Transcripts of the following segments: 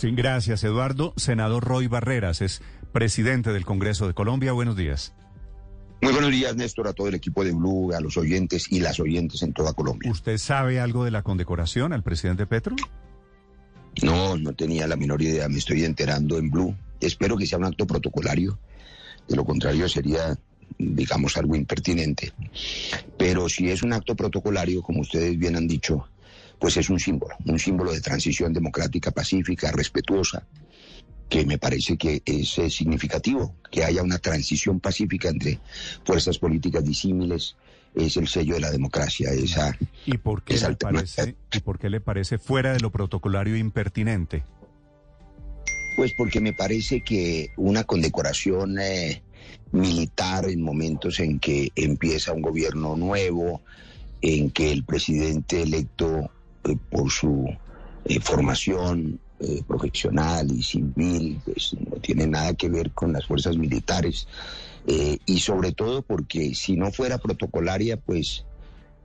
Sí, gracias, Eduardo. Senador Roy Barreras es presidente del Congreso de Colombia. Buenos días. Muy buenos días, Néstor, a todo el equipo de Blue, a los oyentes y las oyentes en toda Colombia. ¿Usted sabe algo de la condecoración al presidente Petro? No, no tenía la menor idea. Me estoy enterando en Blue. Espero que sea un acto protocolario. De lo contrario sería, digamos, algo impertinente. Pero si es un acto protocolario, como ustedes bien han dicho, pues es un símbolo, un símbolo de transición democrática, pacífica, respetuosa, que me parece que es, eh, significativo, que haya una transición pacífica entre fuerzas políticas disímiles, es el sello de la democracia. Esa, ¿Y por qué, esa le alterna- parece, ¿Y por qué le parece fuera de lo protocolario impertinente? Pues porque me parece que una condecoración eh, militar en momentos en que empieza un gobierno nuevo, en que el presidente electo eh, por su eh, formación eh, profesional y civil, pues no tiene nada que ver con las fuerzas militares, y sobre todo porque si no fuera protocolaria, pues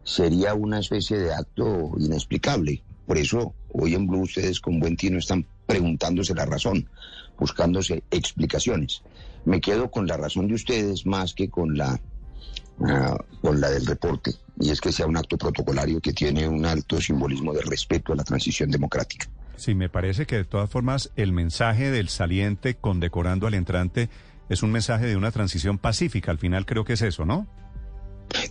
sería una especie de acto inexplicable. Por eso hoy en Blue ustedes con buen tino están preguntándose la razón, buscándose explicaciones. Me quedo con la razón de ustedes más que con la ah, con la del reporte, y es que sea un acto protocolario que tiene un alto simbolismo de respeto a la transición democrática. Sí, me parece que de todas formas el mensaje del saliente condecorando al entrante es un mensaje de una transición pacífica. Al final creo que es eso, ¿no?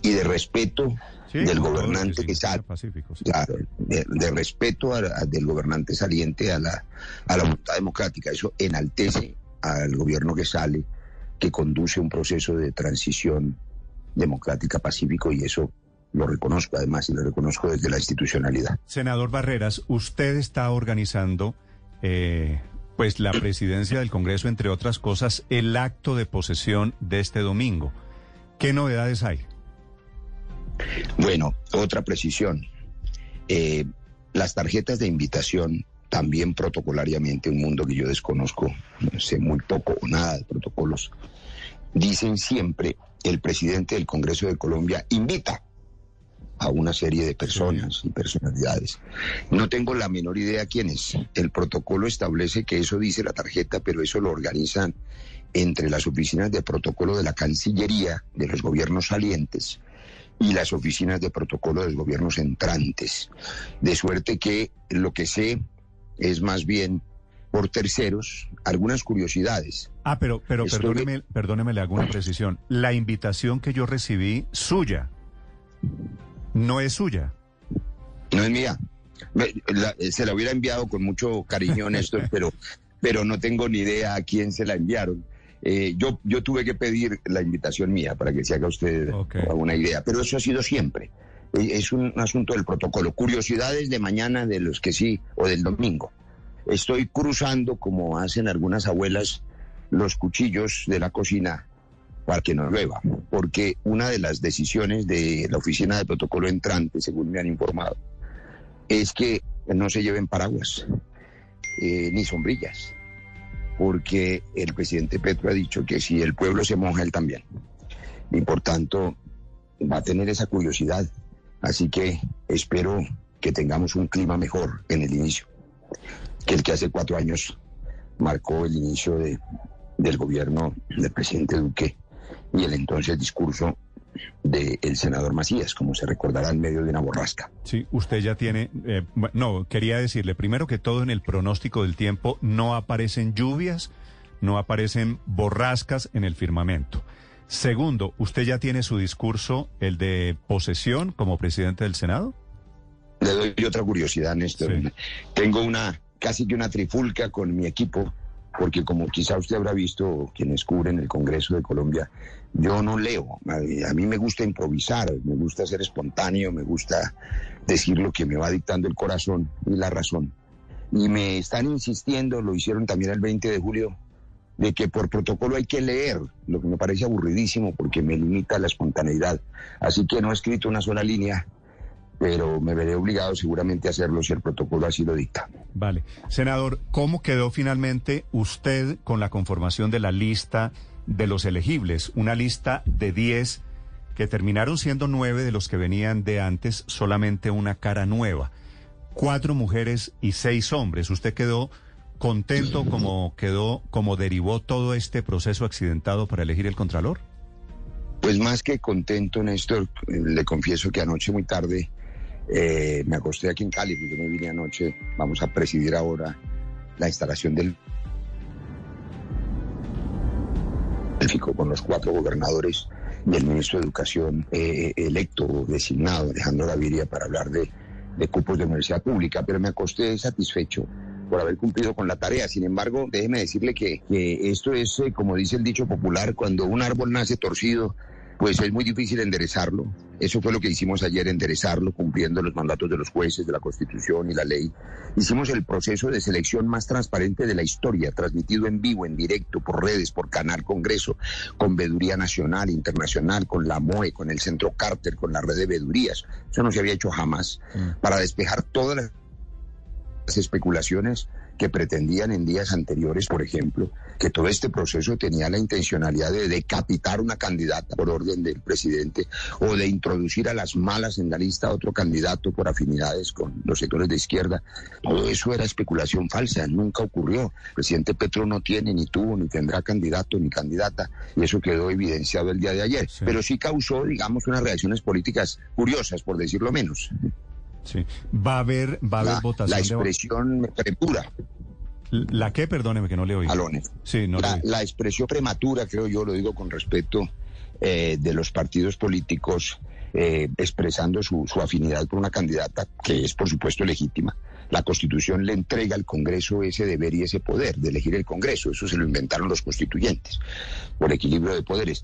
Y de respeto Sí, del gobernante que sale. pacífico, sí. Claro, de, de respeto a- a- del gobernante saliente a la, a la voluntad democrática. Eso enaltece al gobierno que sale, que conduce un proceso de transición democrática pacífico y eso lo reconozco además y lo reconozco desde la institucionalidad. Senador Barreras, usted está organizando, eh, pues, la presidencia del Congreso, entre otras cosas, el acto de posesión de este domingo. ¿Qué novedades hay? Bueno, otra precisión. Eh, las tarjetas de invitación, también protocolariamente, un mundo que yo desconozco, no sé muy poco o nada de protocolos, dicen siempre el presidente del Congreso de Colombia invita a una serie de personas y personalidades. No tengo la menor idea quién es. El protocolo establece que eso dice la tarjeta, pero eso lo organizan entre las oficinas de protocolo de la Cancillería de los gobiernos salientes y las oficinas de protocolo de los gobiernos entrantes. De suerte que lo que sé es más bien por terceros algunas curiosidades. Ah, pero, pero Estoy- perdóneme, perdóneme, le hago una precisión. La invitación que yo recibí, suya, no es suya. No es mía. Me- la- se la hubiera enviado con mucho cariño, Néstor, pero, pero no tengo ni idea a quién se la enviaron. Eh, yo, yo tuve que pedir la invitación mía para que se haga usted Ok. una idea, pero eso ha sido siempre. Eh, Es un asunto del protocolo. Curiosidades de mañana de los que sí o del domingo. Estoy cruzando, como hacen algunas abuelas, los cuchillos de la cocina para que no llueva, porque una de las decisiones de la oficina de protocolo entrante, según me han informado, es que no se lleven paraguas eh, ni sombrillas, porque el presidente Petro ha dicho que si el pueblo se moja, él también. Y por tanto, va a tener esa curiosidad. Así que espero que tengamos un clima mejor en el inicio, que el que hace cuatro años marcó el inicio de, del gobierno del presidente Duque y el entonces discurso del senador Macías, como se recordará en medio de una borrasca. Sí, usted ya tiene... eh, no, quería decirle primero que todo en el pronóstico del tiempo no aparecen lluvias, no aparecen borrascas en el firmamento. Segundo, ¿usted ya tiene su discurso, el de posesión como presidente del Senado? Le doy otra curiosidad, Néstor. Sí. Tengo una, casi que una trifulca con mi equipo, porque como quizá usted habrá visto, quienes cubren el Congreso de Colombia, yo no leo. A, mí me gusta improvisar, me gusta ser espontáneo, me gusta decir lo que me va dictando el corazón y la razón. y me están insistiendo, lo hicieron también el 20 de julio, de que por protocolo hay que leer, lo que me parece aburridísimo porque me limita la espontaneidad. Así que no he escrito una sola línea, pero me veré obligado seguramente a hacerlo si el protocolo así lo dicta. Vale. Senador, ¿cómo quedó finalmente usted con la conformación de la lista de los elegibles? Una lista de 10 que terminaron siendo nueve de los que venían de antes, solamente una cara nueva. Cuatro mujeres y seis hombres. ¿Usted quedó contento como quedó, como derivó todo este proceso accidentado para elegir el Contralor? Pues más que contento, Néstor, le confieso que anoche muy tarde eh, me acosté aquí en Cali, yo me vine anoche, vamos a presidir ahora la instalación del con los cuatro gobernadores y el ministro de Educación eh, electo, designado, Alejandro Gaviria, para hablar de, cupos de universidad pública, pero me acosté satisfecho por haber cumplido con la tarea. Sin embargo, déjeme decirle que, esto es, eh, como dice el dicho popular, cuando un árbol nace torcido, pues es muy difícil enderezarlo. Eso fue lo que hicimos ayer, enderezarlo, cumpliendo los mandatos de los jueces, de la Constitución y la ley. Hicimos el proceso de selección más transparente de la historia, transmitido en vivo, en directo, por redes, por Canal Congreso, con Veduría Nacional, Internacional, con la MOE, con el Centro Carter, con la red de vedurías. Eso no se había hecho jamás, mm. para despejar todas las especulaciones que pretendían en días anteriores, por ejemplo, que todo este proceso tenía la intencionalidad de decapitar una candidata por orden del presidente o de introducir a las malas en la lista a otro candidato por afinidades con los sectores de izquierda. Todo eso era especulación falsa, nunca ocurrió. El presidente Petro no tiene, ni tuvo, ni tendrá candidato ni candidata, y eso quedó evidenciado el día de ayer. Pero sí causó, digamos, unas reacciones políticas curiosas, por decirlo menos. Sí. Va a haber, va a haber votación. La expresión prematura. ¿La qué? Perdóneme que no le oí. Alones. Sí, no la, la, expresión prematura, creo yo, lo digo con respeto eh, de los partidos políticos eh, expresando su, su afinidad por una candidata que es, por supuesto, legítima. La Constitución le entrega al Congreso ese deber y ese poder de elegir el Congreso. Eso se lo inventaron los constituyentes por equilibrio de poderes.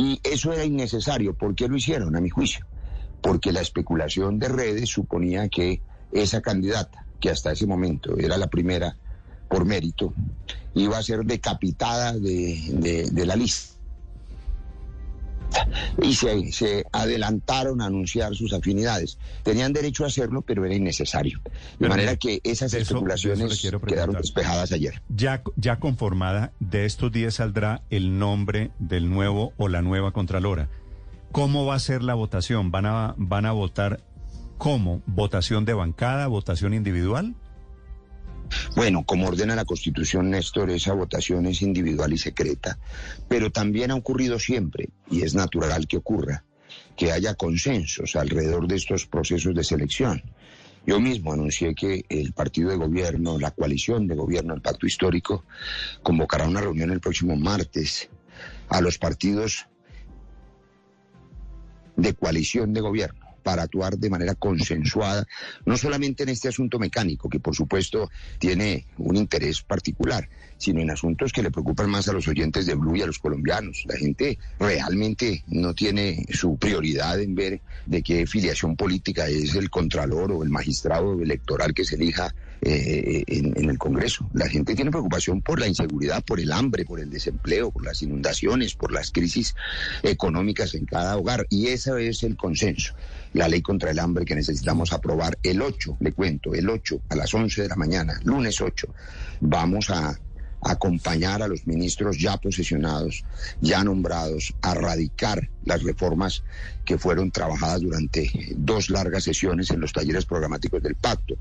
Y eso era innecesario. ¿Por qué lo hicieron, a mi juicio? Porque la especulación de redes suponía que esa candidata, que hasta ese momento era la primera por mérito, iba a ser decapitada de, de, de la lista y se, se, adelantaron a anunciar sus afinidades. Tenían derecho a hacerlo, pero era innecesario. De manera que esas especulaciones quedaron despejadas ayer. Ya, ya conformada, de estos días saldrá el nombre del nuevo o la nueva Contralora. ¿Cómo va a ser la votación? ¿Van a, van a votar cómo? ¿Votación de bancada, votación individual? Bueno, como ordena la Constitución, Néstor, esa votación es individual y secreta, pero también ha ocurrido siempre, y es natural que ocurra, que haya consensos alrededor de estos procesos de selección. Yo mismo anuncié que el partido de gobierno, la coalición de gobierno, el pacto histórico, convocará una reunión el próximo martes a los partidos de coalición de gobierno para actuar de manera consensuada, no solamente en este asunto mecánico, que por supuesto tiene un interés particular, sino en asuntos que le preocupan más a los oyentes de Blue y a los colombianos. La gente realmente no tiene su prioridad en ver de qué filiación política es el contralor o el magistrado electoral que se elija eh, en, el Congreso. La gente tiene preocupación por la inseguridad, por el hambre, por el desempleo, por las inundaciones, por las crisis económicas en cada hogar. Y ese es el consenso. La ley contra el hambre que necesitamos aprobar el 8, le cuento, el 8 a las 11 de la mañana, lunes 8. Vamos a acompañar a los ministros ya posesionados, ya nombrados, a radicar las reformas que fueron trabajadas durante dos largas sesiones en los talleres programáticos del pacto.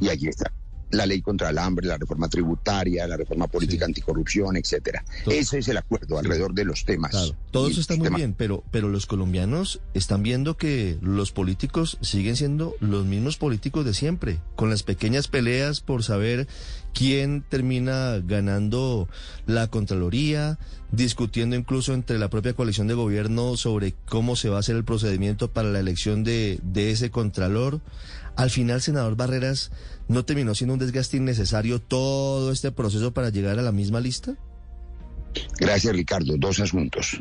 Y allí está la ley contra el hambre, la reforma tributaria, la reforma política anticorrupción, etcétera. Ese es el acuerdo alrededor de los temas. Claro, todo eso está muy bien, pero, pero los colombianos están viendo que los políticos siguen siendo los mismos políticos de siempre, con las pequeñas peleas por saber quién termina ganando la Contraloría, discutiendo incluso entre la propia coalición de gobierno sobre cómo se va a hacer el procedimiento para la elección de, de ese Contralor. Al final, senador Barreras, ¿no terminó siendo un desgaste innecesario todo este proceso para llegar a la misma lista? Gracias, Ricardo. Dos asuntos.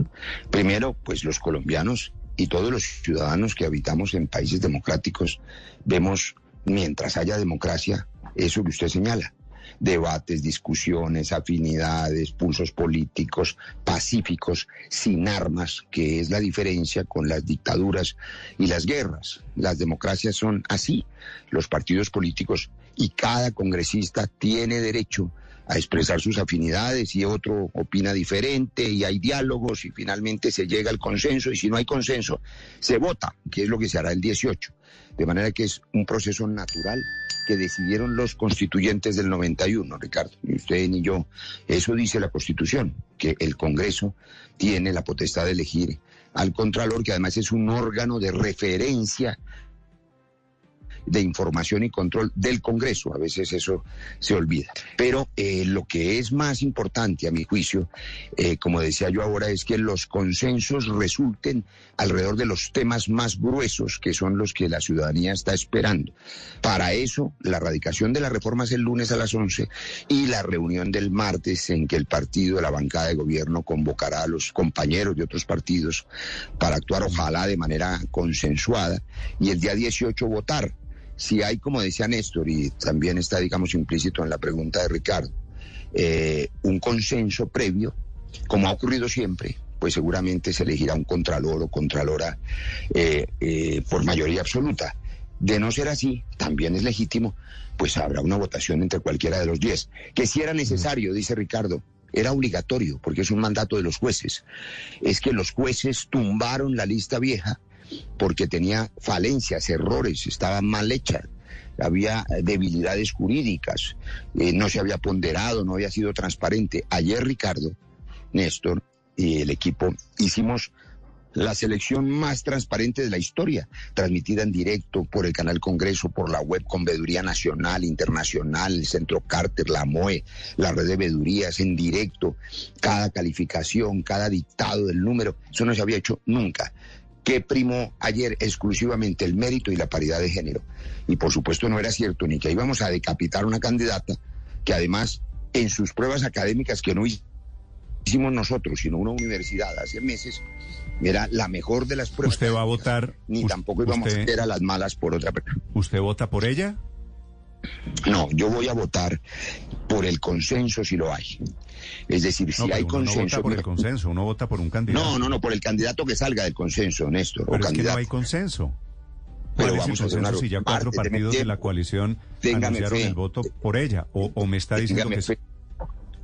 Primero, pues los colombianos y todos los ciudadanos que habitamos en países democráticos vemos, mientras haya democracia, eso que usted señala debates, discusiones, afinidades, pulsos políticos pacíficos, sin armas, que es la diferencia con las dictaduras y las guerras. Las democracias son así. Los partidos políticos y cada congresista tiene derecho expresar sus afinidades y otro opina diferente y hay diálogos y finalmente se llega al consenso y si no hay consenso se vota, que es lo que se hará el 18. De manera que es un proceso natural que decidieron los constituyentes del 91, Ricardo, ni usted ni yo. Eso dice la Constitución, que el Congreso tiene la potestad de elegir al Contralor, que además es un órgano de referencia de información y control del Congreso. A veces eso se olvida. Pero eh, lo que es más importante, a mi juicio, eh, como decía yo ahora, es que los consensos resulten alrededor de los temas más gruesos, que son los que la ciudadanía está esperando. Para eso, la radicación de la reforma es el lunes a las 11 y la reunión del martes en que el partido de la bancada de gobierno convocará a los compañeros de otros partidos para actuar, ojalá, de manera consensuada, y el día 18 votar si hay, como decía Néstor, y también está, digamos, implícito en la pregunta de Ricardo, eh, un consenso previo, como ha ocurrido siempre, pues seguramente se elegirá un contralor o contralora eh, eh, por mayoría absoluta. De no ser así, también es legítimo, pues habrá una votación entre cualquiera de los diez. Que si era necesario, dice Ricardo, era obligatorio, porque es un mandato de los jueces. Es que los jueces tumbaron la lista vieja porque tenía falencias, errores, estaba mal hecha, había debilidades jurídicas, eh, no se había ponderado, no había sido transparente. Ayer Ricardo, Néstor y el equipo hicimos la selección más transparente de la historia, transmitida en directo por el canal Congreso, por la web con Veeduría Nacional, Internacional, el Centro Carter, la MOE, la red de vedurías, en directo, cada calificación, cada dictado del número, eso no se había hecho nunca que primó ayer exclusivamente el mérito y la paridad de género. Y por supuesto no era cierto ni que íbamos a decapitar una candidata que además en sus pruebas académicas que no hicimos nosotros, sino una universidad hace meses, era la mejor de las pruebas. ¿Usted va a votar? Ni tampoco íbamos a hacer a las malas por otra persona. ¿Usted vota por ella? No, yo voy a votar por el consenso si lo hay. Es decir, si hay consenso. No vota por el consenso, uno vota por un candidato. No, no, no, por el candidato que salga del consenso, Néstor. Pero es que no hay consenso. Pero vamos a hacer una si ya cuatro partidos de la coalición anunciaron el voto por ella? ¿O, me está diciendo que fe,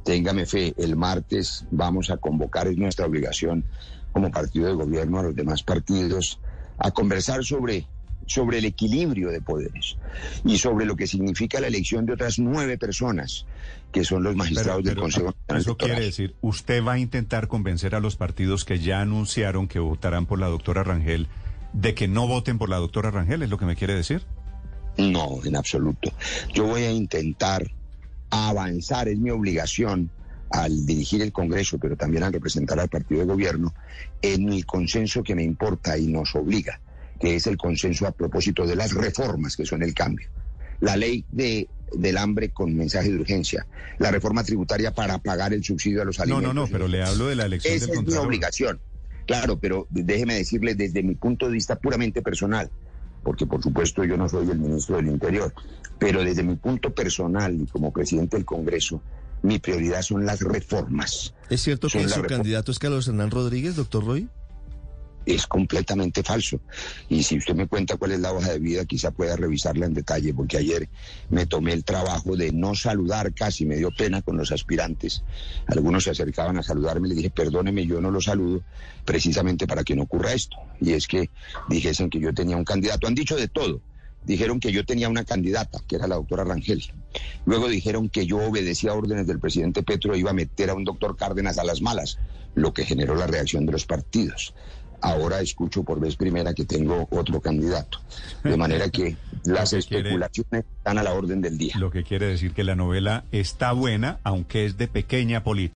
Téngame fe, el martes vamos a convocar, es nuestra obligación como partido de gobierno a los demás partidos, a conversar sobre sobre el equilibrio de poderes y sobre lo que significa la elección de otras nueve personas que son los magistrados del Consejo Nacional Eso quiere decir, usted va a intentar convencer a los partidos que ya anunciaron que votarán por la doctora Rangel de que no voten por la doctora Rangel, ¿es lo que me quiere decir? No, en absoluto. Yo voy a intentar avanzar, es mi obligación al dirigir el Congreso, pero también al representar al partido de gobierno, en el consenso que me importa y nos obliga que es el consenso a propósito de las reformas que son el cambio. La ley de, del hambre con mensaje de urgencia, la reforma tributaria para pagar el subsidio a los alimentos. No, no, no, pero le hablo de la elección Esa es mi obligación. Claro, pero déjeme decirle desde mi punto de vista puramente personal, porque por supuesto yo no soy el ministro del Interior, pero desde mi punto personal y como presidente del Congreso, mi prioridad son las reformas. ¿Es cierto que su candidato es Carlos Hernán Rodríguez, doctor Roy? Es completamente falso. Y si usted me cuenta cuál es la hoja de vida, quizá pueda revisarla en detalle, porque ayer me tomé el trabajo de no saludar casi, me dio pena con los aspirantes. Algunos se acercaban a saludarme, le dije, perdóneme, yo no lo saludo, precisamente para que no ocurra esto. Y es que dijesen que yo tenía un candidato. Han dicho de todo dijeron que yo tenía una candidata, que era la doctora Rangel. Luego dijeron que yo obedecía órdenes del presidente Petro e iba a meter a un doctor Cárdenas a las malas, lo que generó la reacción de los partidos. Ahora escucho por vez primera que tengo otro candidato. De manera que las que quiere- especulaciones están a la orden del día. Lo que quiere decir que la novela está buena, aunque es de pequeña política.